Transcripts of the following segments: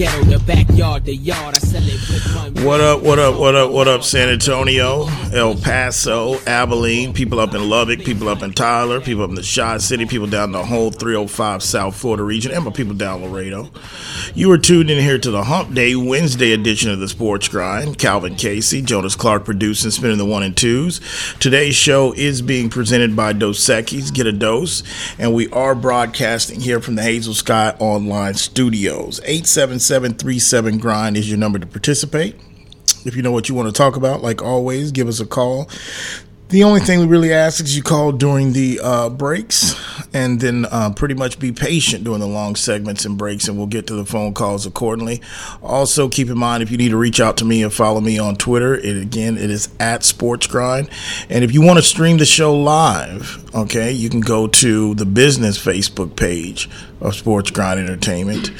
ghetto, the backyard, the yard. I sell it What up, what up, what up, what up, San Antonio, El Paso, Abilene, people up in Lubbock, people up in Tyler, people up in the Shot City, people down the whole 305 South Florida region, and my people down Laredo. You are tuned in here to the Hump Day Wednesday edition of the Sports Grind. Calvin Casey, Jonas Clark producing, spinning the one and twos. Today's show is being presented by Dos Equis, Get a Dose, and we are broadcasting here from the Hazel Sky Online Studios. 877 Grind is your number to participate. If you know what you want to talk about, like always, give us a call. The only thing we really ask is you call during the uh, breaks and then uh, pretty much be patient during the long segments and breaks, and we'll get to the phone calls accordingly. Also, keep in mind if you need to reach out to me or follow me on Twitter, it again, it is at Sports Grind. And if you want to stream the show live, okay, you can go to the business Facebook page of Sports Grind Entertainment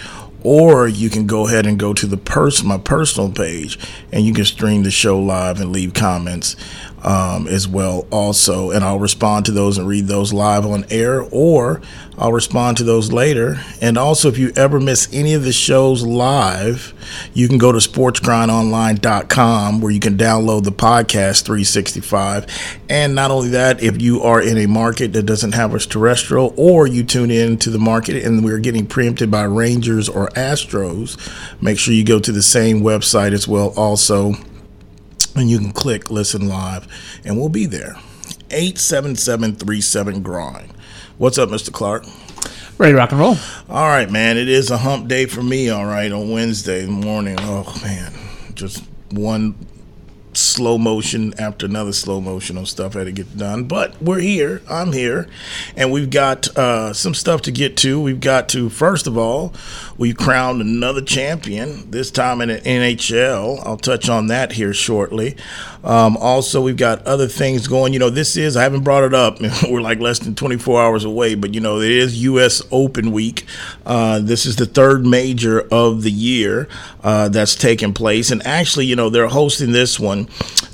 or you can go ahead and go to the pers- my personal page and you can stream the show live and leave comments um, as well also. And i'll respond to those and read those live on air or i'll respond to those later. And also if you ever miss any of the shows live you can go to sportsgrindonline.com where you can download the podcast 365 and not only that if you are in a market that doesn't have us terrestrial or you tune in to the market and we're getting preempted by rangers or astros make sure you go to the same website as well also and you can click listen live and we'll be there 87737 grind what's up mr clark Ready to rock and roll. all right man it is a hump day for me all right on wednesday morning oh man just one slow motion after another slow motion on stuff I had to get done. But we're here. I'm here. And we've got uh, some stuff to get to. We've got to, first of all, we crowned another champion, this time in the NHL. I'll touch on that here shortly. Um, also, we've got other things going. You know, this is, I haven't brought it up. We're like less than 24 hours away, but you know, it is U.S. Open week. Uh, this is the third major of the year uh, that's taking place. And actually, you know, they're hosting this one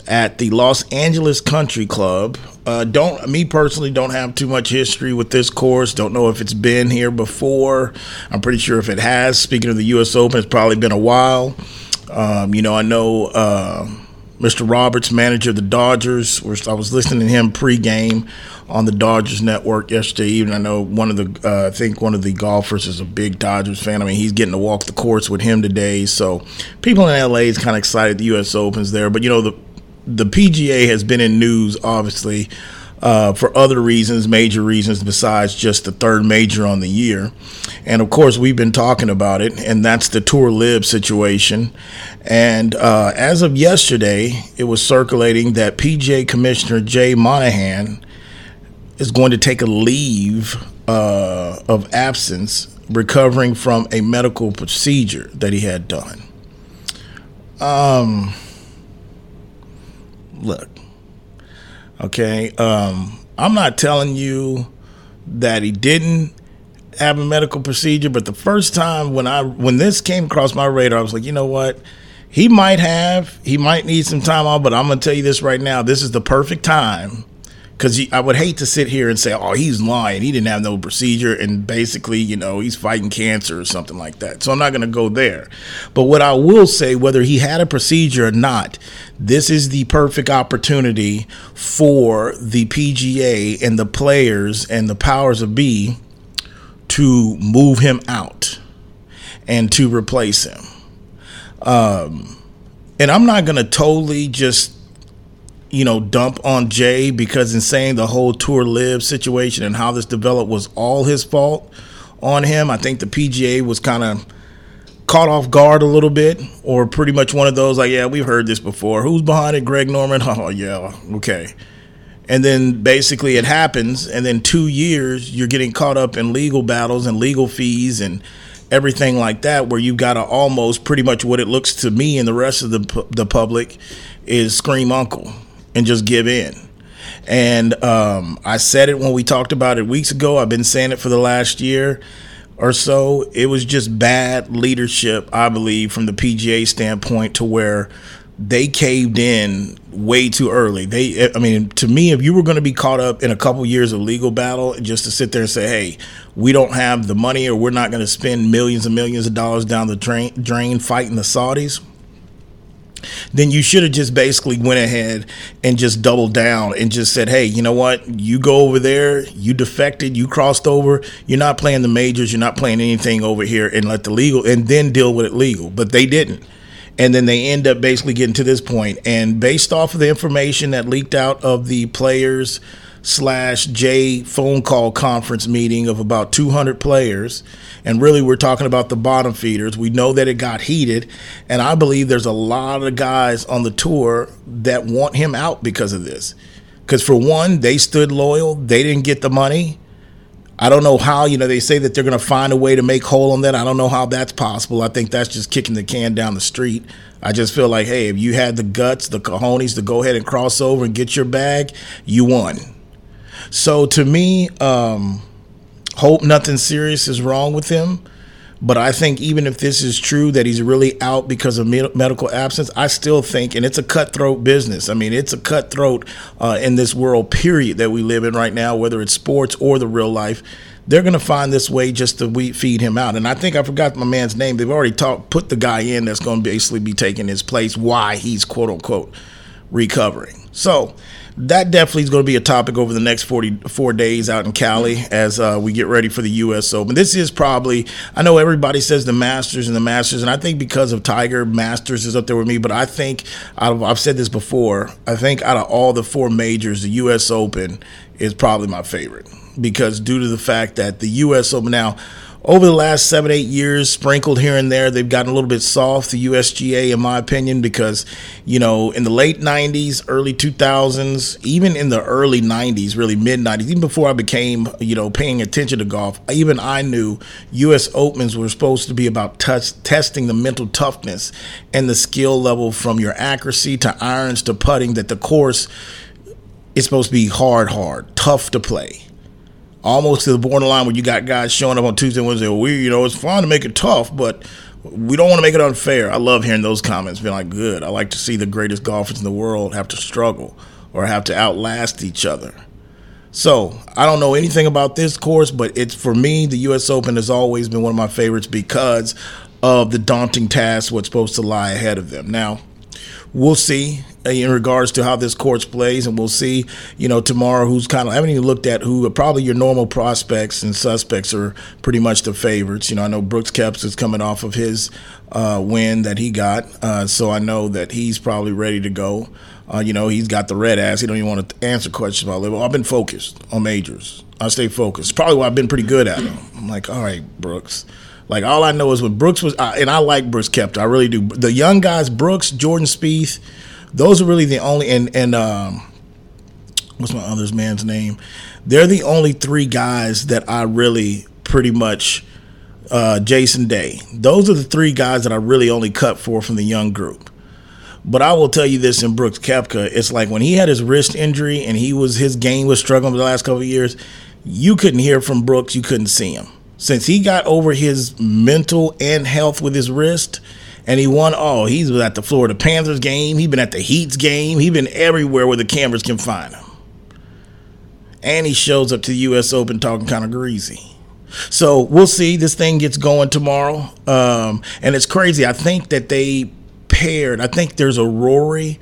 at the Los Angeles Country Club. Uh, don't me personally don't have too much history with this course. Don't know if it's been here before. I'm pretty sure if it has. Speaking of the U.S. Open, it's probably been a while. Um, you know, I know uh, Mr. Roberts, manager of the Dodgers. I was listening to him pregame on the Dodgers network yesterday evening. I know one of the, uh, I think one of the golfers is a big Dodgers fan. I mean, he's getting to walk the course with him today. So people in LA is kind of excited the U.S. Open's there. But you know, the the PGA has been in news, obviously, uh, for other reasons, major reasons besides just the third major on the year. And of course, we've been talking about it, and that's the Tour LIV situation. And uh, as of yesterday, it was circulating that PGA Commissioner Jay Monahan is going to take a leave uh, of absence, recovering from a medical procedure that he had done. Um, look, okay, um, I'm not telling you that he didn't have a medical procedure, but the first time when I when this came across my radar, I was like, you know what? He might have, he might need some time off, but I'm gonna tell you this right now: this is the perfect time because I would hate to sit here and say, "Oh, he's lying. He didn't have no procedure, and basically, you know, he's fighting cancer or something like that." So I'm not going to go there. But what I will say, whether he had a procedure or not, this is the perfect opportunity for the PGA and the players and the powers of be to move him out and to replace him. Um, and I'm not going to totally just you know, dump on Jay because in saying the whole Tour LIV situation and how this developed was all his fault on him. I think the PGA was kind of caught off guard a little bit, or pretty much one of those like, yeah, we've heard this before. Who's behind it? Greg Norman? Oh, yeah, okay. And then basically it happens, and then two years you're getting caught up in legal battles and legal fees and everything like that, where you've got to almost pretty much what it looks to me and the rest of the the public is scream uncle and just give in. And um, I said it when we talked about it weeks ago. I've been saying it for the last year or so. It was just bad leadership, I believe, from the PGA standpoint, to where they caved in way too early. They, I mean, to me, if you were going to be caught up in a couple years of legal battle, just to sit there and say, "Hey, we don't have the money, or we're not going to spend millions and millions of dollars down the drain, drain fighting the Saudis," then you should have just basically went ahead and just doubled down and just said, "Hey, you know what? You go over there. You defected. You crossed over. You're not playing the majors. You're not playing anything over here, and let the legal and then deal with it legal." But they didn't. And then they end up basically getting to this point. And based off of the information that leaked out of the players slash J phone call conference meeting of about 200 players. And really, we're talking about the bottom feeders. We know that it got heated. And I believe there's a lot of guys on the tour that want him out because of this. Because, for one, they stood loyal, they didn't get the money. I don't know how, you know, they say that they're going to find a way to make whole on that. I don't know how that's possible. I think that's just kicking the can down the street. I just feel like, hey, if you had the guts, the cojones to go ahead and cross over and get your bag, you won. So to me, um, hope nothing serious is wrong with him. But I think even if this is true that he's really out because of med- medical absence, I still think, and it's a cutthroat business. I mean, it's a cutthroat uh, in this world, period, that we live in right now, whether it's sports or the real life. They're going to find this way just to we- feed him out. And I think I forgot my man's name. They've already talked, put the guy in that's going to basically be taking his place. Why he's quote unquote recovering. So that definitely is going to be a topic over the next 44 days out in Cali as uh, we get ready for the U.S. Open. This is probably, I know everybody says the Masters and the Masters, and I think because of Tiger, Masters is up there with me, but I think, of, I've said this before, I think out of all the four majors, the U.S. Open is probably my favorite because due to the fact that the U.S. Open now, over the last seven, eight years, sprinkled here and there, they've gotten a little bit soft, the USGA, in my opinion, because, you know, in the late 90s, early 2000s, even in the early 90s, really mid 90s, even before I became, you know, paying attention to golf, even I knew US Opens were supposed to be about touch, testing the mental toughness and the skill level from your accuracy to irons to putting, that the course is supposed to be hard, hard, tough to play almost to the borderline where you got guys showing up on Tuesday and Wednesday. We, you know, it's fine to make it tough, but we don't want to make it unfair. I love hearing those comments. Being like, good. I like to see the greatest golfers in the world have to struggle or have to outlast each other. So I don't know anything about this course, but it's for me. The U.S. Open has always been one of my favorites because of the daunting task what's supposed to lie ahead of them. Now, we'll see uh, in regards to how this course plays, and we'll see, you know, tomorrow who's kind of. I haven't even looked at who probably your normal prospects and suspects are pretty much the favorites. You know, I know Brooks Koepka is coming off of his uh, win that he got, uh, so I know that he's probably ready to go. Uh, you know, he's got the red ass. He don't even want to answer questions about level. I've been focused on majors. I stay focused. Probably why I've been pretty good at them. I'm like, all right, Brooks. Like all I know is when Brooks was, uh, and I like Brooks Koepka. I really do. The young guys, Brooks, Jordan Spieth, those are really the only. And and um, what's my other's man's name? They're the only three guys that I really pretty much. Uh, Jason Day. Those are the three guys that I really only cut for from the young group. But I will tell you this in Brooks Koepka, it's like when he had his wrist injury and he was his game was struggling for the last couple of years, you couldn't hear from Brooks, you couldn't see him since he got over his mental and health with his wrist and he won all. He's at the Florida Panthers game. He's been at the Heat's game. He's been everywhere where the cameras can find him. And he shows up to the U.S. Open talking kind of greasy. So we'll see. This thing gets going tomorrow. Um, and it's crazy. I think that they paired, I think there's a Rory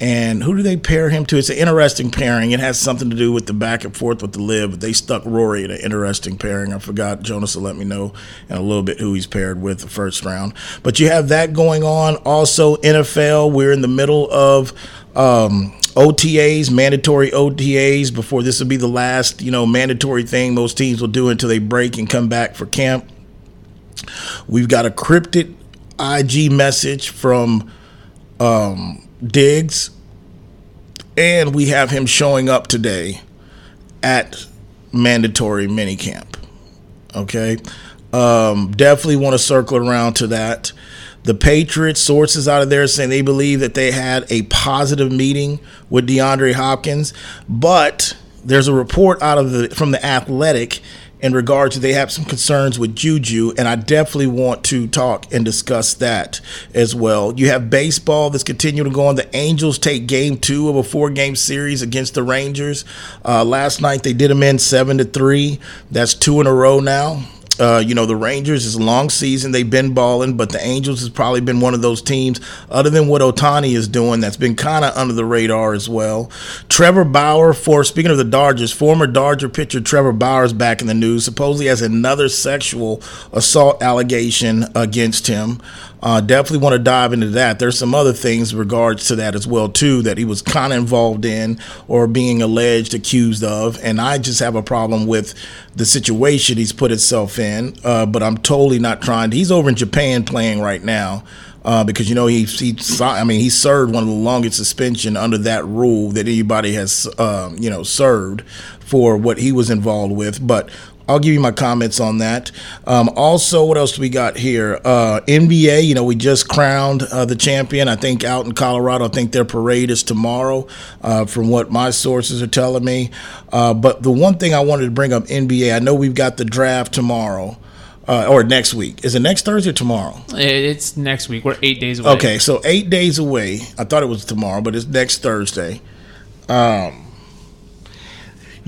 and who do they pair him to? It's an interesting pairing. It has something to do with the back and forth with the LIV. They stuck Rory in an interesting pairing. I forgot. Jonas will let me know in a little bit who he's paired with the first round. But you have that going on. Also, NFL, we're in the middle of um, OTAs, mandatory OTAs. Before this will be the last, you know, mandatory thing most teams will do until they break and come back for camp. We've got a cryptic IG message from um, Diggs, and we have him showing up today at mandatory minicamp. Okay, um, definitely want to circle around to that. The Patriots sources out of there saying they believe that they had a positive meeting with DeAndre Hopkins, but there's a report out of the from the Athletic in regards to they have some concerns with Juju, and I definitely want to talk and discuss that as well. You have baseball that's continuing to go on. The Angels take game two of a four game series against the Rangers. Uh, last night they did them in seven to three. That's two in a row now. Uh, you know, the Rangers is a long season. They've been balling, but the Angels has probably been one of those teams, other than what Ohtani is doing, that's been kind of under the radar as well. Trevor Bauer, for speaking of the Dodgers, former Dodger pitcher Trevor Bauer is back in the news. Supposedly has another sexual assault allegation against him. Uh, definitely want to dive into that. There's some other things in regards to that as well too that he was kind of involved in or being alleged, accused of, and I just have a problem with the situation he's put himself in. Uh, but I'm totally not trying. To, he's over in Japan playing right now. Uh, because you know he, he I mean he served one of the longest suspension under that rule that anybody has um, you know served for what he was involved with. But I'll give you my comments on that. Um, also, what else do we got here? Uh, NBA, you know, we just crowned uh, the champion. I think out in Colorado, I think their parade is tomorrow, uh, from what my sources are telling me. Uh, but the one thing I wanted to bring up NBA, I know we've got the draft tomorrow. Uh, or next week. Is it next Thursday or tomorrow? It's next week. We're eight days away. Okay, so eight days away. I thought it was tomorrow, but it's next Thursday. Um,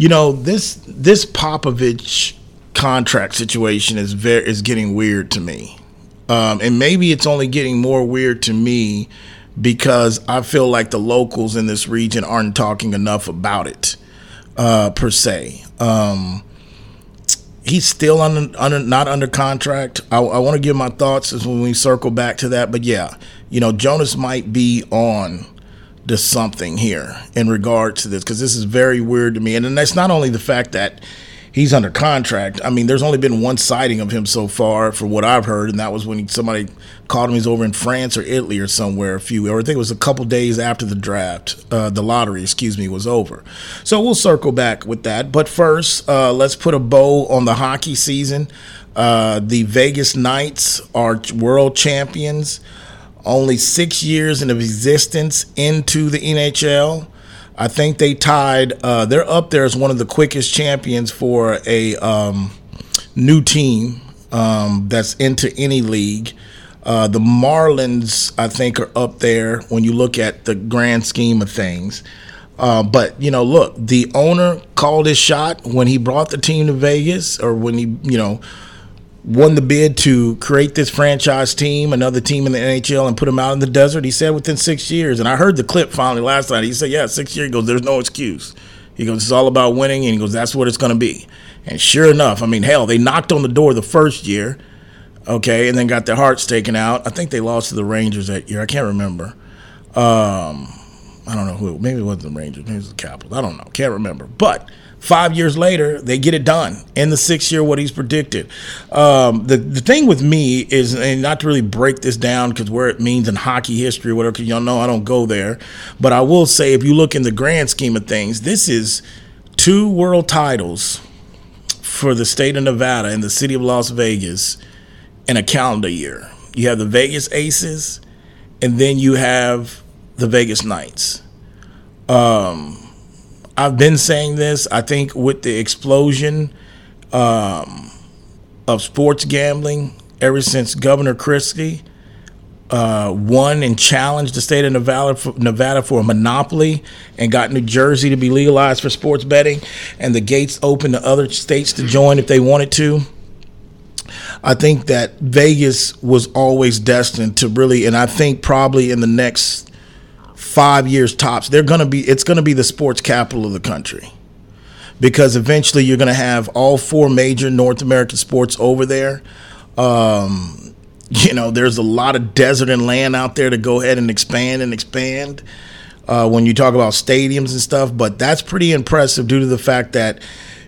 you know this this Popovich contract situation is very is getting weird to me, um, and maybe it's only getting more weird to me because I feel like the locals in this region aren't talking enough about it uh, per se. Um, he's still under, under not under contract. I, I want to give my thoughts as when we circle back to that, but yeah, you know Jonas might be on to something here in regard to this because this is very weird to me. And then that's not only the fact that he's under contract. I mean, there's only been one sighting of him so far, for what I've heard, and that was when somebody called him. He's over in France or Italy or somewhere. A few, or I think it was a couple days after the draft, uh, the lottery, excuse me, was over. So we'll circle back with that. But first, uh, let's put a bow on the hockey season. Uh, the Vegas Knights are world champions only six years in existence into the NHL. I think they tied. Uh, they're up there as one of the quickest champions for a um, new team um, that's into any league. Uh, the Marlins, I think, are up there when you look at the grand scheme of things. Uh, but you know, look, the owner called his shot when he brought the team to Vegas, or when he, you know, won the bid to create this franchise team, another team in the NHL, and put them out in the desert. He said within six years, and I heard the clip finally last night. He said, "Yeah, six years." He goes, "There's no excuse." He goes, "It's all about winning," and he goes, "That's what it's going to be." And sure enough, I mean, hell, they knocked on the door the first year, okay, and then got their hearts taken out. I think they lost to the Rangers that year. I can't remember. Um, I don't know who. Maybe it wasn't the Rangers. Maybe it was the Capitals. I don't know. Can't remember. But Five years later, they get it done in the sixth year. What he's predicted. Um, the the thing with me is, and not to really break this down because where it means in hockey history, or whatever. Because y'all know I don't go there, but I will say if you look in the grand scheme of things, this is two world titles for the state of Nevada and the city of Las Vegas in a calendar year. You have the Vegas Aces, and then you have the Vegas Knights. Um, I've been saying this. I think with the explosion um, of sports gambling ever since Governor Christie uh, won and challenged the state of Nevada for, Nevada for a monopoly and got New Jersey to be legalized for sports betting, and the gates open to other states to join if they wanted to. I think that Vegas was always destined to really, and I think probably in the next five years tops, they're to be it's to be the sports capital of the country because eventually you're to have all four major North American sports over there. Um, you know, there's a lot of desert and land out there to go ahead and expand and expand. Uh, when you talk about stadiums and stuff, but that's pretty impressive due to the fact that,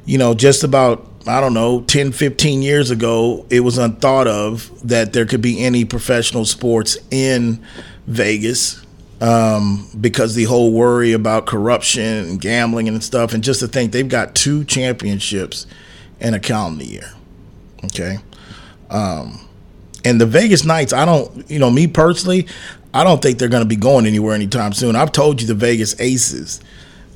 you know, just about I don't know, 10, 15 years ago, it was unthought of that there could be any professional sports in Vegas um, because the whole worry about corruption and gambling and stuff, and just to think they've got two championships in a calendar year. Okay. Um, and the Vegas Knights, I don't, you know, me personally, I don't think they're going to be going anywhere anytime soon. I've told you the Vegas Aces.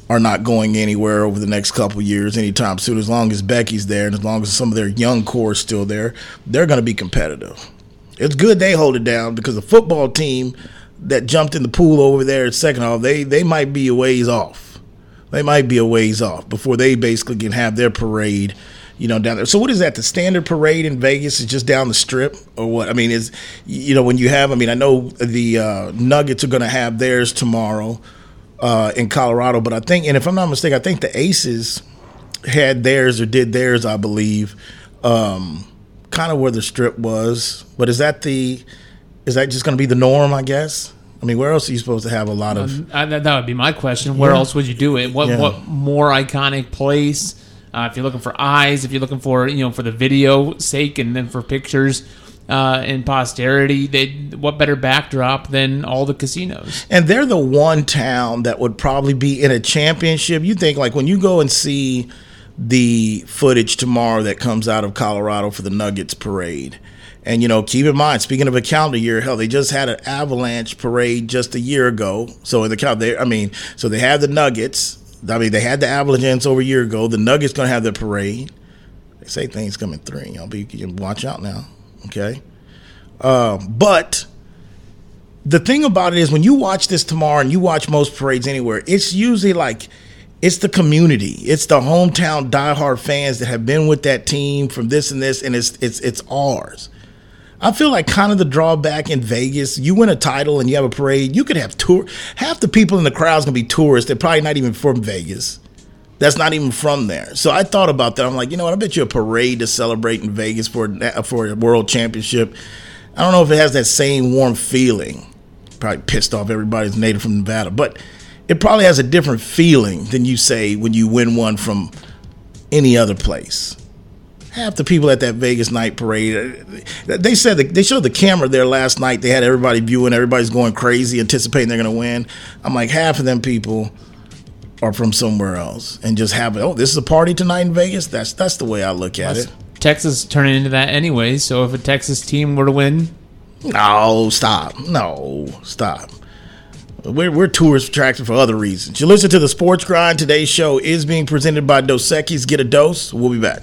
are not going anywhere over the next couple years anytime soon. As long as Becky's there and as long as some of their young core is still there, they're going to be competitive. It's good they hold it down because the football team that jumped in the pool over there at second off, they they might be a ways off. They might be a ways off before they basically can have their parade, you know, down there. So what is that? The standard parade in Vegas is just down the strip, or what? I mean, is you know when you have? I mean, I know the uh, Nuggets are going to have theirs tomorrow uh, in Colorado, but I think, and if I'm not mistaken, I think the Aces had theirs or did theirs, I believe. Um, kind of where the strip was. But is that the is that just going to be the norm? I guess. I mean, where else are you supposed to have a lot of? Um, uh, that, that would be my question. Where Yeah. else would you do it? What Yeah. what more iconic place? Uh, if you're looking for eyes, if you're looking for you know for the video sake, and then for pictures uh, and posterity, they what better backdrop than all the casinos? and they're the one town that would probably be in a championship. You think like when you go and see the footage tomorrow that comes out of Colorado for the Nuggets parade. And you know, keep in mind, speaking of a calendar year, hell, they just had an Avalanche parade just a year ago. So in the they, I mean, so they have the Nuggets. I mean, they had the Avalanche over a year ago. The Nuggets gonna have their parade. They say things coming through. Y'all be you watch out now, okay? Um, but the thing about it is when you watch this tomorrow and you watch most parades anywhere, it's usually like it's the community. It's the hometown diehard fans that have been with that team from this and this, and it's it's it's ours. I feel like kind of the drawback in Vegas. You win a title and you have a parade. You could have tour. Half the people in the crowd's gonna be tourists. They're probably not even from Vegas. That's not even from there. So I thought about that. I'm like, you know what? I bet you a parade to celebrate in Vegas for for a world championship. I don't know if it has that same warm feeling. Probably pissed off everybody's native from Nevada, but it probably has a different feeling than you say when you win one from any other place. Half the people at that Vegas Knight parade, uh, they said that they showed the camera there last night. They had everybody viewing, everybody's going crazy, anticipating they're going to win. I'm like, half of them people are from somewhere else and just have it. Oh, this is a party tonight in Vegas. That's that's the way I look at it. Texas turning into that anyway. So if a Texas team were to win, No, stop. No, stop. We're, we're tourist attraction for other reasons. You listen to the Sports Grind. Today's show is being presented by Dos Equis. Get a dose. We'll be back.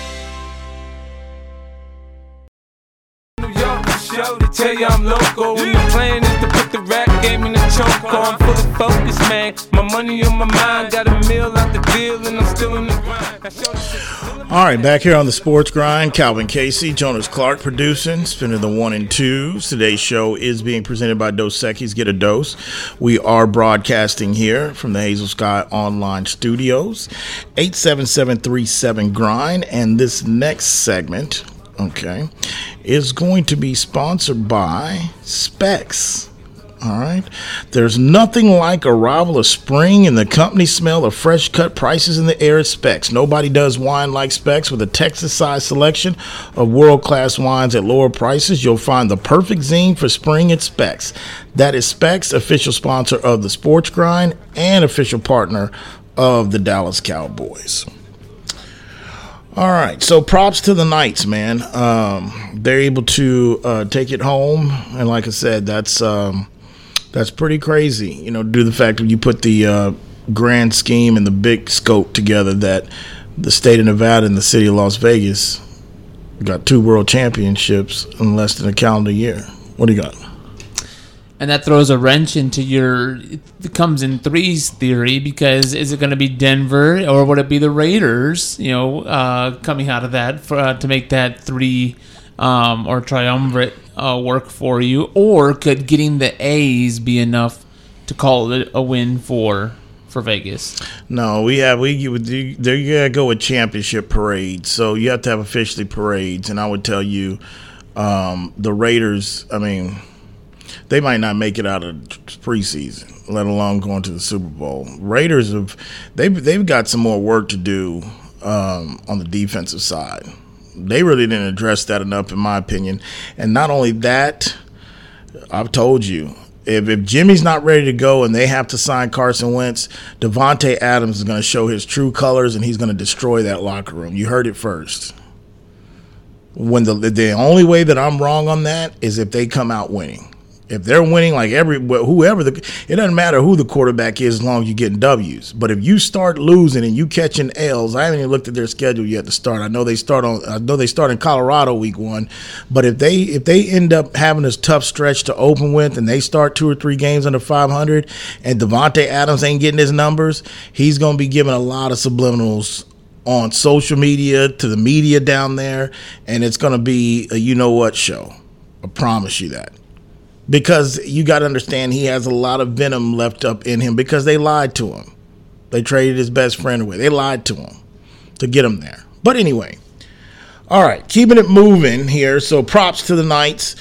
Tell you I'm local. And the plan is to put the rap game in the choke. I'm fully focused, man. My money on my mind. Got a meal out the deal, and I'm still in the grind. All right, back here on the Sports Grind, Calvin Casey, Jonas Clark producing, spinning the one and twos. Today's show is being presented by Dos Equis. Get a dose. We are broadcasting here from the Hazel Sky Online Studios, 87737 Grind. And this next segment, okay, is going to be sponsored by Specs. All right. There's nothing like arrival of spring and the company smell of fresh cut prices in the air at Specs. Nobody does wine like Specs with a Texas sized selection of world class wines at lower prices. You'll find the perfect zine for spring at Specs. That is Specs, official sponsor of the Sports Grind and official partner of the Dallas Cowboys. All right, so props to the Knights, man. Um, they're able to uh, take it home, and like I said, that's um, that's pretty crazy. You know, due to the fact that you put the uh, grand scheme and the big scope together, that the state of Nevada and the city of Las Vegas got two world championships in less than a calendar year. What do you got? And that throws a wrench into your it comes in threes theory because is it going to be Denver or would it be the Raiders? You know, uh, coming out of that for, uh, to make that three um, or triumvirate uh, work for you, or could getting the A's be enough to call it a win for for Vegas? No, we have we you, there you gotta go with championship parades. So you have to have officially parades, and I would tell you, um, the Raiders. I mean, they might not make it out of preseason, let alone going to the Super Bowl. Raiders have they've they've got some more work to do um, on the defensive side. They really didn't address that enough, in my opinion. And not only that, I've told you. If, if Jimmy's not ready to go and they have to sign Carson Wentz, Davante Adams is going to show his true colors and he's going to destroy that locker room. You heard it first. When the the only way that I'm wrong on that is if they come out winning. If they're winning, like every whoever the, it doesn't matter who the quarterback is as long as you're getting W's. But if you start losing and you catching L's, I haven't even looked at their schedule yet to start. I know they start on, I know they start in Colorado week one, but if they if they end up having this tough stretch to open with and they start two or three games under 500, and Davante Adams ain't getting his numbers, he's going to be giving a lot of subliminals on social media to the media down there, and it's going to be a you know what show. I promise you that because you got to understand he has a lot of venom left up in him because they lied to him. They traded his best friend away. They lied to him to get him there. But anyway, all right, keeping it moving here. So props to the Knights.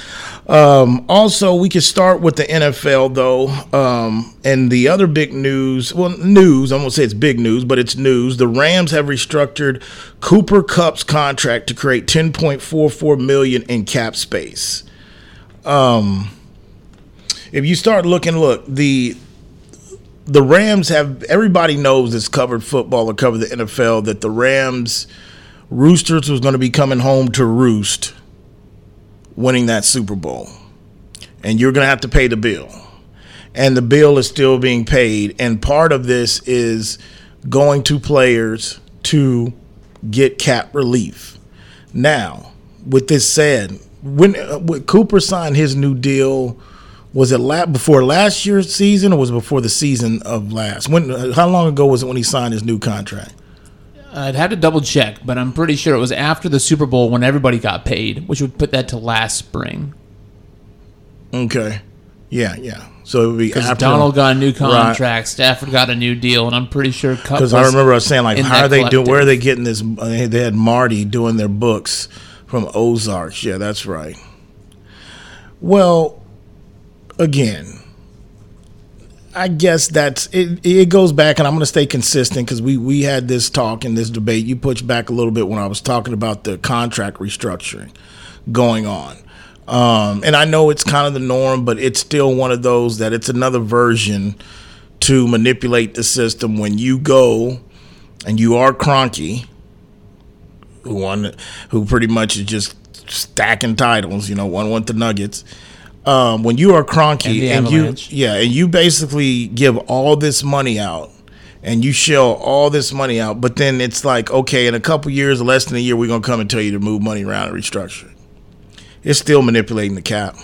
Um, also, we can start with the NFL though, um, and the other big news. Well, news. I won't say it's big news, but it's news. The Rams have restructured Cooper Kupp's contract to create 10.44 million in cap space. Um, if you start looking, look the the Rams have everybody knows it's covered football or covered the NFL that the Rams Roosters was going to be coming home to roost, winning that Super Bowl, and you're going to have to pay the bill, and the bill is still being paid, and part of this is going to players to get cap relief. Now, with this said, when, uh, when Cooper signed his new deal was it la- before last year's season or was it before the season of last? When? How long ago was it when he signed his new contract? I'd have to double check, but I'm pretty sure it was after the Super Bowl when everybody got paid, which would put that to last spring. Okay. Yeah, yeah. So it would be Because after Donald got a new contract, Right. Stafford got a new deal, and I'm pretty sure Because I remember I was saying like, how are they doing? Where are they getting this? uh, They had Marty doing their books from Ozarks. Yeah, that's right. Well, again, I guess that's it. It goes back, and I'm going to stay consistent because we we had this talk and this debate. You pushed back a little bit when I was talking about the contract restructuring going on. Um, and I know it's kind of the norm, but it's still one of those that it's another version to manipulate the system when you go and you are Kroenke, who who pretty much is just stacking titles. You know, one went the Nuggets. Um, when you are Kroenke And and, you, yeah, and you basically give all this money out. And you shell all this money out, but then it's like, okay, in a couple years, less than a year, we're gonna come and tell you to move money around and restructure. It's still manipulating the cap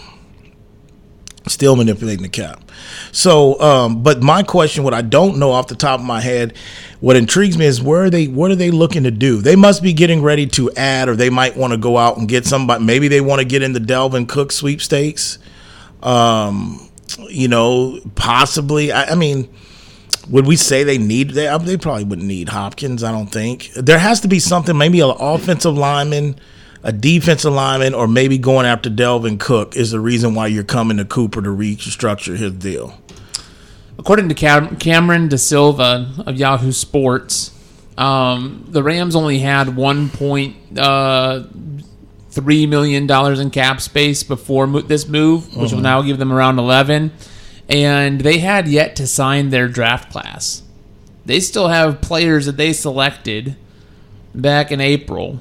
still manipulating the cap. So, um, but my question, what I don't know off the top of my head, what intrigues me is where are they? What are they looking to do? They must be getting ready to add, or they might want to go out and get somebody. Maybe they want to get in the Dalvin Cook sweepstakes. Um, you know, possibly. I, I mean. Would we say they need they, they probably wouldn't need Hopkins, I don't think. There has to be something, maybe an offensive lineman, a defensive lineman or maybe going after Dalvin Cook is the reason why you're coming to Cooper to restructure his deal. According to Cam- Cameron DaSilva of Yahoo Sports, um, the Rams only had one point uh, three million dollars in cap space before mo- this move, which will now give them around eleven, and they had yet to sign their draft class. They still have players that they selected back in April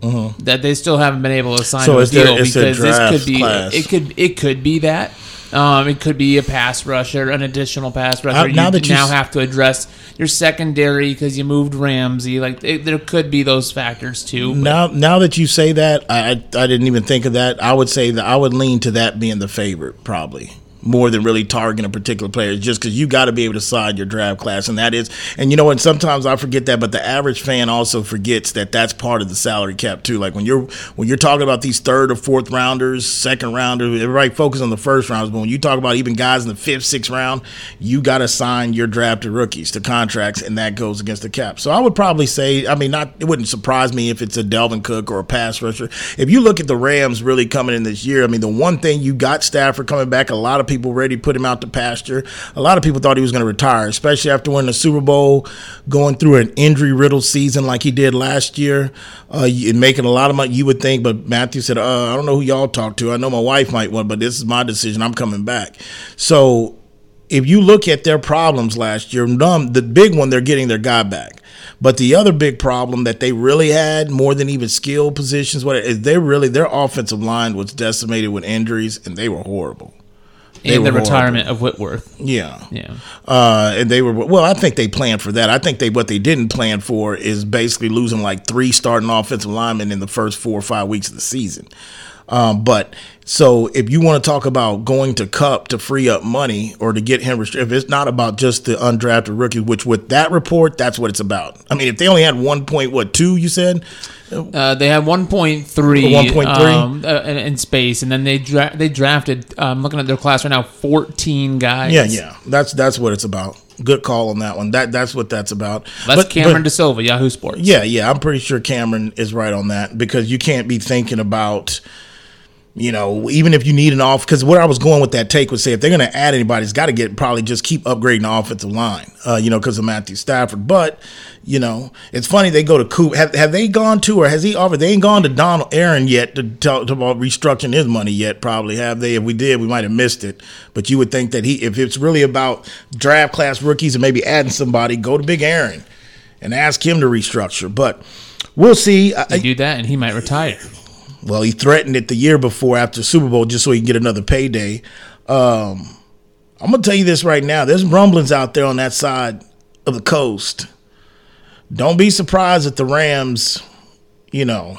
that they still haven't been able to sign So a deal their because this could be class. it could it could be that. Um, it could be a pass rusher, an additional pass rusher. Uh, you now that you now s- have to address your secondary because you moved Ramsey. Like it, there could be those factors too. but- Now, now that you say that, I, I I didn't even think of that. I would say that I would lean to that being the favorite, probably more than really targeting a particular player, just because you got to be able to side your draft class, and that is, and you know, and sometimes I forget that, but the average fan also forgets that that's part of the salary cap too. Like when you're when you're talking about these third or fourth rounders, second rounders, everybody focus on the first rounds, but when you talk about even guys in the fifth, sixth round, you got to sign your drafted rookies to contracts, and that goes against the cap. So I would probably say, I mean, not it wouldn't surprise me if it's a Dalvin Cook or a pass rusher. If you look at the Rams really coming in this year, I mean, the one thing you got Stafford coming back, a lot of people ready to put him out to pasture. A lot of people thought he was going to retire, especially after winning the Super Bowl, going through an injury riddled season like he did last year, uh, and making a lot of money. You would think, but Matthew said, uh, "I don't know who y'all talk to. I know my wife might want, but this is my decision. I'm coming back." So if you look at their problems last year, the big one, they're getting their guy back. But the other big problem that they really had, more than even skill positions, what is they really their offensive line was decimated with injuries, and they were horrible. And the horrible. retirement of Whitworth. Yeah, Yeah. uh, and they were well. I think they planned for that. I think they what they didn't plan for is basically losing like three starting offensive linemen in the first four or five weeks of the season. Um, but so if you want to talk about going to Kupp to free up money or to get him, restri- if it's not about just the undrafted rookie, which with that report, that's what it's about. I mean, if they only had one point, what two you said? Uh, they had 1.3 1.3? um, uh, in, in space, and then they dra- they drafted. I'm looking at their class right now, 14 guys. Yeah, yeah, that's that's what it's about. Good call on that one. That that's what that's about. That's But- Cameron but- DaSilva, Yahoo Sports. Yeah, yeah, I'm pretty sure Cameron is right on that because you can't be thinking about, you know, even if you need an off. Because where I was going with that take was say if they're going to add anybody, it's got to get probably just keep upgrading the offensive line, uh, you know, because of Matthew Stafford. But you know, it's funny they go to Coop. Have, have they gone to or has he offered? They ain't gone to Donald Aaron yet to talk about restructuring his money yet. Probably have they? If we did, we might have missed it. But you would think that he, if it's really about draft class rookies and maybe adding somebody, go to Big Aaron and ask him to restructure. But we'll see. I- They do that, and he might retire. Well, he threatened it the year before after Super Bowl just so he can get another payday. Um, I'm gonna tell you this right now. There's rumblings out there on that side of the coast. Don't be surprised if the Rams, you know,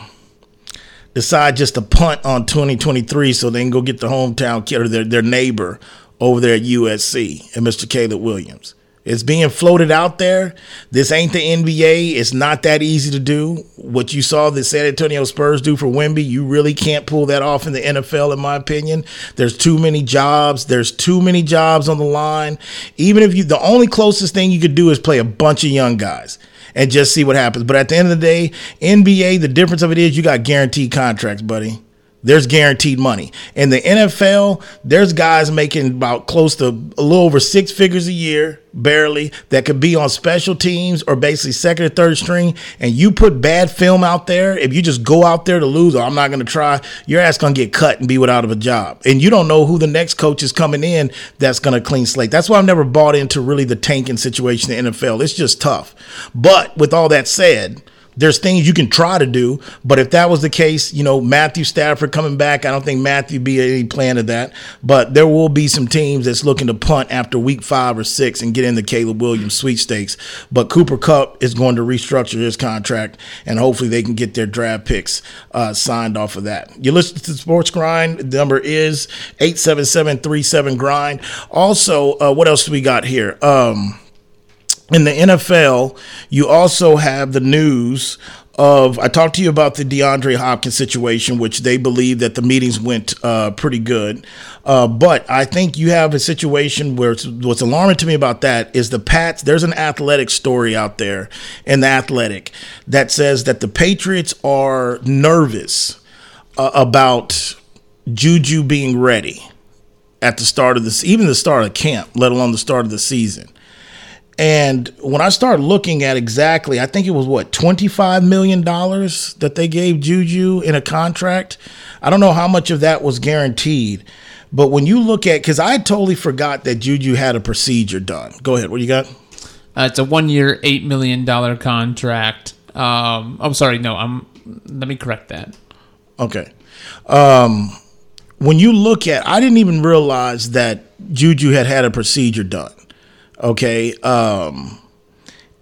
decide just to punt on 2023 so they can go get the hometown kid or their, their neighbor over there at USC and Mr. Caleb Williams. It's being floated out there. This ain't the NBA. It's not that easy to do. What you saw the San Antonio Spurs do for Wemby, you really can't pull that off in the NFL, in my opinion. There's too many jobs. There's too many jobs on the line. Even if you, the only closest thing you could do is play a bunch of young guys and just see what happens. But at the end of the day, NBA, the difference of it is you got guaranteed contracts, buddy. There's guaranteed money. In the NFL, there's guys making about close to a little over six figures a year, barely, that could be on special teams or basically second or third string. And you put bad film out there, if you just go out there to lose, or I'm not going to try, your ass going to get cut and be without of a job. And you don't know who the next coach is coming in that's going to clean slate. That's why I've never bought into really the tanking situation in the NFL. It's just tough. But with all that said, there's things you can try to do, but if that was the case, you know, Matthew Stafford coming back, I don't think Matthew be any plan of that. But there will be some teams that's looking to punt after week five or six and get in the Caleb Williams sweepstakes. But Cooper Kupp is going to restructure his contract, and hopefully they can get their draft picks uh, signed off of that. You listen to Sports Grind. The number is 877-37 grind. Also, uh, what else do we got here? Um, in the NFL, you also have the news of I talked to you about the DeAndre Hopkins situation, which they believe that the meetings went uh, pretty good. Uh, but I think you have a situation where what's alarming to me about that is the Pats. There's an athletic story out there in the athletic that says that the Patriots are nervous uh, about Juju being ready at the start of this, even the start of camp, let alone the start of the season. And when I started looking at exactly, I think it was what twenty-five million dollars that they gave Juju in a contract. I don't know how much of that was guaranteed, but when you look at, because I totally forgot that Juju had a procedure done. Go ahead. What do you got? Uh, it's a one-year, eight million dollar contract. Um, I'm sorry, no. I'm. Let me correct that. Okay. Um, when you look at, I didn't even realize that Juju had had a procedure done. Okay. Um,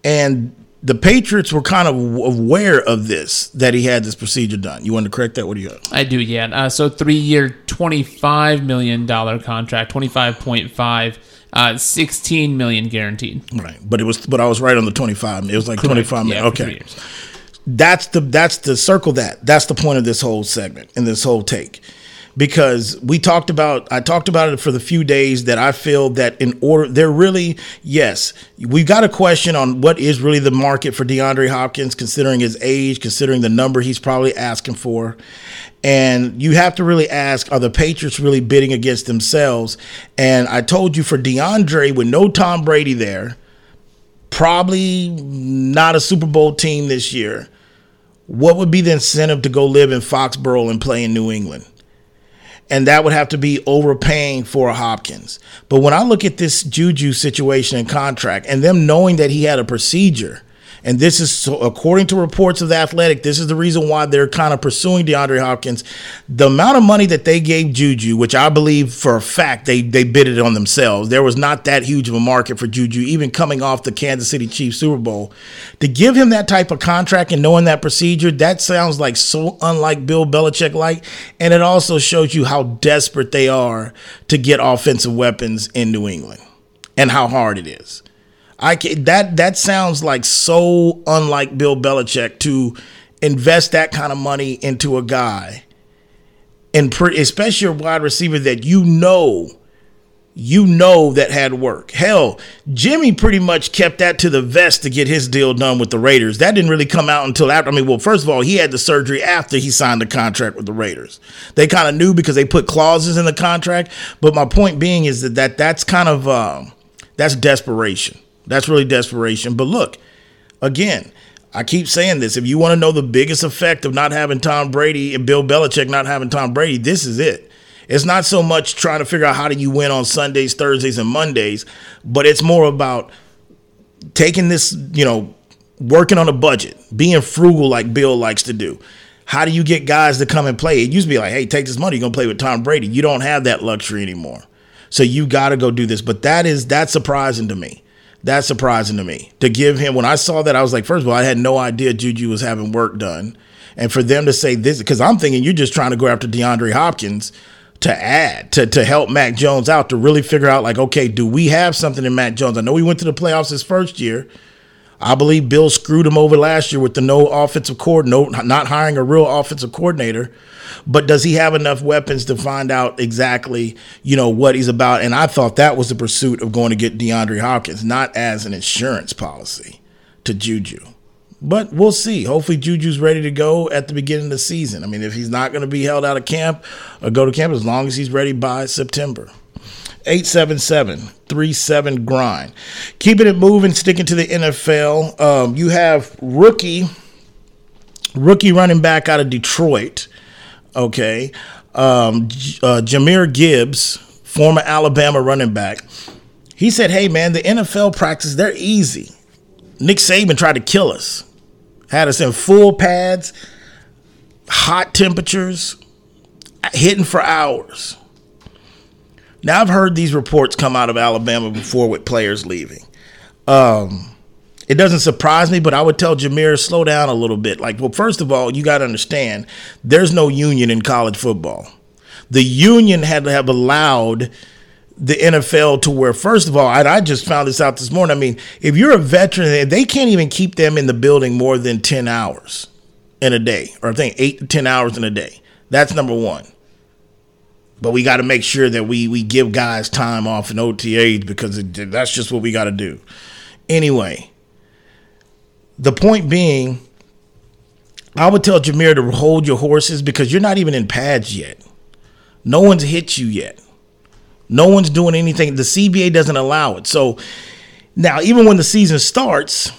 and the Patriots were kind of aware of this, that he had this procedure done. You want to correct that? What do you got? I do, yeah. Uh, so three-year, twenty-five million dollar contract, twenty-five point five. Uh, 16 million guaranteed. Right, but it was, but I was right on the twenty-five. It was like twenty-five million. Yeah, okay, that's the that's the circle that that's the point of this whole segment and this whole take because we talked about I talked about it for the few days that I feel that in order they're really yes we've got a question on what is really the market for DeAndre Hopkins considering his age considering the number he's probably asking for and you have to really ask are the Patriots really bidding against themselves and I told you for DeAndre with no Tom Brady there probably not a Super Bowl team this year what would be the incentive to go live in Foxborough and play in New England? And that would have to be overpaying for a Hopkins. But when I look at this Juju situation and contract and them knowing that he had a procedure, and this is so according to reports of the athletic, this is the reason why they're kind of pursuing DeAndre Hopkins. The amount of money that they gave Juju, which I believe for a fact they they bid it on themselves, there was not that huge of a market for Juju, even coming off the Kansas City Chiefs Super Bowl. To give him that type of contract and knowing that procedure, that sounds like so unlike Bill Belichick like. And it also shows you how desperate they are to get offensive weapons in New England and how hard it is. I can, that that sounds like so unlike Bill Belichick to invest that kind of money into a guy, and pre, especially a wide receiver that you know, you know that had work. Hell, Jimmy pretty much kept that to the vest to get his deal done with the Raiders. That didn't really come out until after. I mean, well, first of all, he had the surgery after he signed the contract with the Raiders. They kind of knew because they put clauses in the contract. But my point being is that, that that's kind of um, that's desperation. That's really desperation. But look, again, I keep saying this. If you want to know the biggest effect of not having Tom Brady and Bill Belichick not having Tom Brady, this is it. It's not so much trying to figure out how do you win on Sundays, Thursdays, and Mondays, but it's more about taking this, you know, working on a budget, being frugal like Bill likes to do. How do you get guys to come and play? It used to be like, hey, take this money, you're gonna play with Tom Brady. You don't have that luxury anymore. So you gotta go do this. But that is that's surprising to me. That's surprising to me. To give him when I saw that, I was like, first of all, I had no idea Juju was having work done. And for them to say this, because I'm thinking you're just trying to go after DeAndre Hopkins to add, to, to help Mac Jones out, to really figure out, like, okay, do we have something in Mac Jones? I know we went to the playoffs his first year. I believe Bill screwed him over last year with the no offensive coordinator, no, not hiring a real offensive coordinator. But does he have enough weapons to find out exactly, you know, what he's about? And I thought that was the pursuit of going to get DeAndre Hopkins, not as an insurance policy to Juju. But we'll see. Hopefully, Juju's ready to go at the beginning of the season. I mean, if he's not going to be held out of camp or go to camp, as long as he's ready by September. 877-37 grind. Keeping it moving, sticking to the NFL. Um, you have rookie rookie running back out of Detroit. Okay. Um, uh, Jahmyr Gibbs, former Alabama running back. He said, "Hey man, the NFL practice they're easy. Nick Saban tried to kill us. Had us in full pads, hot temperatures, hitting for hours." Now I've heard these reports come out of Alabama before with players leaving. Um, it doesn't surprise me, but I would tell Jahmyr slow down a little bit. Like, well, first of all, you got to understand there's no union in college football. The union had to have allowed the NFL to where, first of all, I, I just found this out this morning. I mean, if you're a veteran, they can't even keep them in the building more than 10 hours. in a day, or I think eight to 10 hours in a day. That's number one. But we got to make sure that we, we give guys time off in OTAs because it, that's just what we got to do. Anyway, the point being, I would tell Jahmyr to hold your horses because you're not even in pads yet. No one's hit you yet. No one's doing anything. The CBA doesn't allow it. So now, even when the season starts,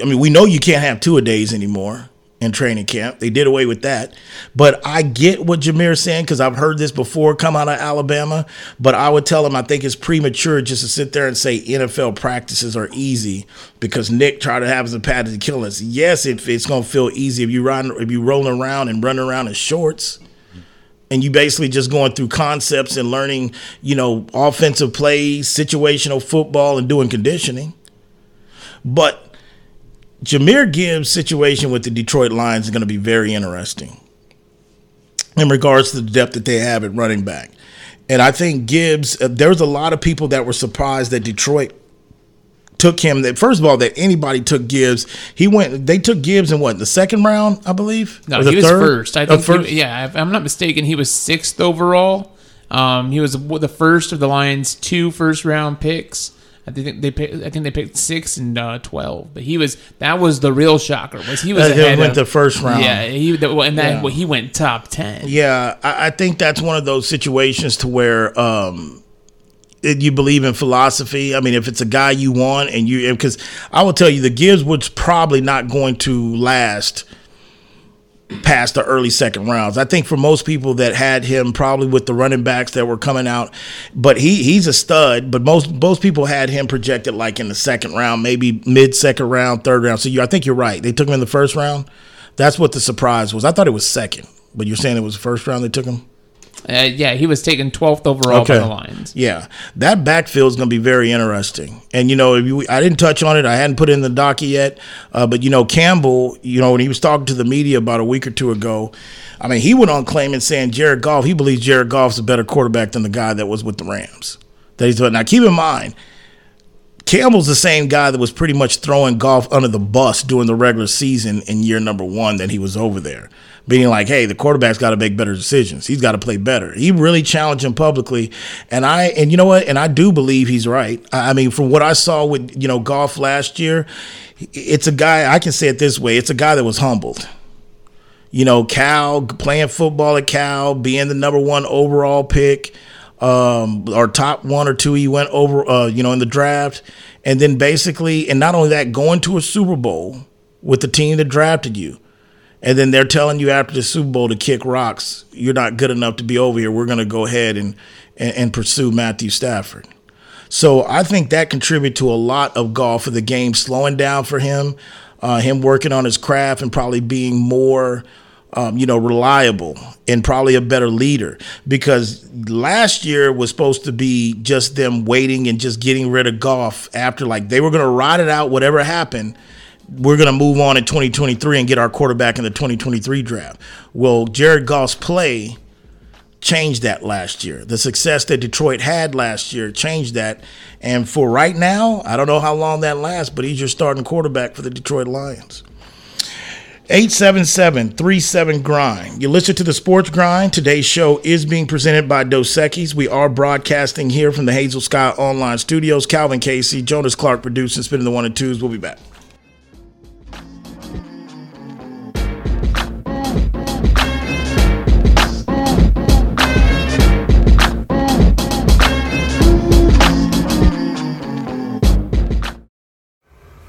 I mean, we know you can't have two a days anymore in training camp. They did away with that. But I get what Jahmyr's saying because I've heard this before come out of Alabama. But I would tell him I think it's premature just to sit there and say NFL practices are easy because Nick tried to have a pad to kill us. Yes, it's gonna feel easy if you run if you rolling around and running around in shorts. And you basically just going through concepts and learning, you know, offensive plays, situational football, and doing conditioning. But Jahmyr Gibbs' situation with the Detroit Lions is going to be very interesting in regards to the depth that they have at running back. And I think Gibbs, uh, there was a lot of people that were surprised that Detroit took him. That first of all, that anybody took Gibbs. He went. They took Gibbs in what the second round, I believe. No, he was third? first. I Oh, think. first? He, yeah, if I'm not mistaken, he was sixth overall. Um, he was the first of the Lions' two first round picks. I think they picked, I think they picked six and uh, twelve, but he was that was the real shocker. Was he was Uh, he ahead went of, the first round. Yeah, he and then Yeah. well, he went top ten. Yeah, I, I think that's one of those situations to where um, you believe in philosophy. I mean, if it's a guy you want, and you because I will tell you, the Gibbs was probably not going to last past the early second rounds. I think for most people that had him probably with the running backs that were coming out, but he he's a stud. But most most people had him projected like in the second round, maybe mid second round, third round. So you, I think you're right. They took him in the first round. That's what the surprise was. I thought it was second, but you're saying it was the first round they took him. Uh, yeah, he was taken twelfth overall by the Lions. Yeah, that backfield is going to be very interesting. And you know, if you, I didn't touch on it. I hadn't put it in the docket yet. Uh, but you know, Campbell. You know, when he was talking to the media about a week or two ago, I mean, he went on claiming saying Jared Goff. He believes Jared Goff's a better quarterback than the guy that was with the Rams. That he's now keep in mind. Campbell's the same guy that was pretty much throwing Goff under the bus during the regular season in year number one that he was over there. Being like, hey, the quarterback's got to make better decisions. He's got to play better. He really challenged him publicly. And I, and you know what? And I do believe he's right. I mean, from what I saw with, you know, Goff last year, it's a guy, I can say it this way it's a guy that was humbled you know, Cal playing football at Cal, being the number one overall pick, um, or top one or two, he went over, uh, you know, in the draft, and then basically, and not only that, going to a Super Bowl with the team that drafted you, and then they're telling you after the Super Bowl to kick rocks. You're not good enough to be over here. We're going to go ahead and, and and pursue Matthew Stafford. So I think that contributed to a lot of Goff of the game slowing down for him, uh, him working on his craft and probably being more, um, you know, reliable and probably a better leader. Because last year was supposed to be just them waiting and just getting rid of Goff after like they were going to ride it out, whatever happened. We're going to move on in 2023 and get our quarterback in the 2023 draft. Well, Jared Goff's play changed that last year. The success that Detroit had last year changed that. And for right now, I don't know how long that lasts, but he's your starting quarterback for the Detroit Lions. 877-37 grind. You listen to the Sports Grind. Today's show is being presented by Dos Equis. We are broadcasting here from the Hazel Sky Online Studios. Calvin Casey, Jonas Clark producing, spinning the one and twos. We'll be back.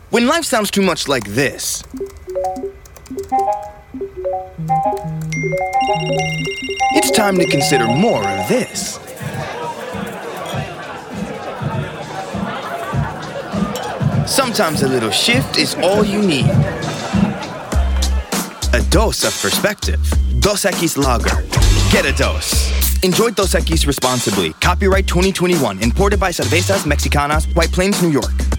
When life sounds too much like this, it's time to consider more of this. Sometimes a little shift is all you need. A dose of perspective. Dos Equis Lager. Get a dose. Enjoy Dos Equis responsibly. Copyright 2021. Imported by Cervezas Mexicanas, White Plains, New York.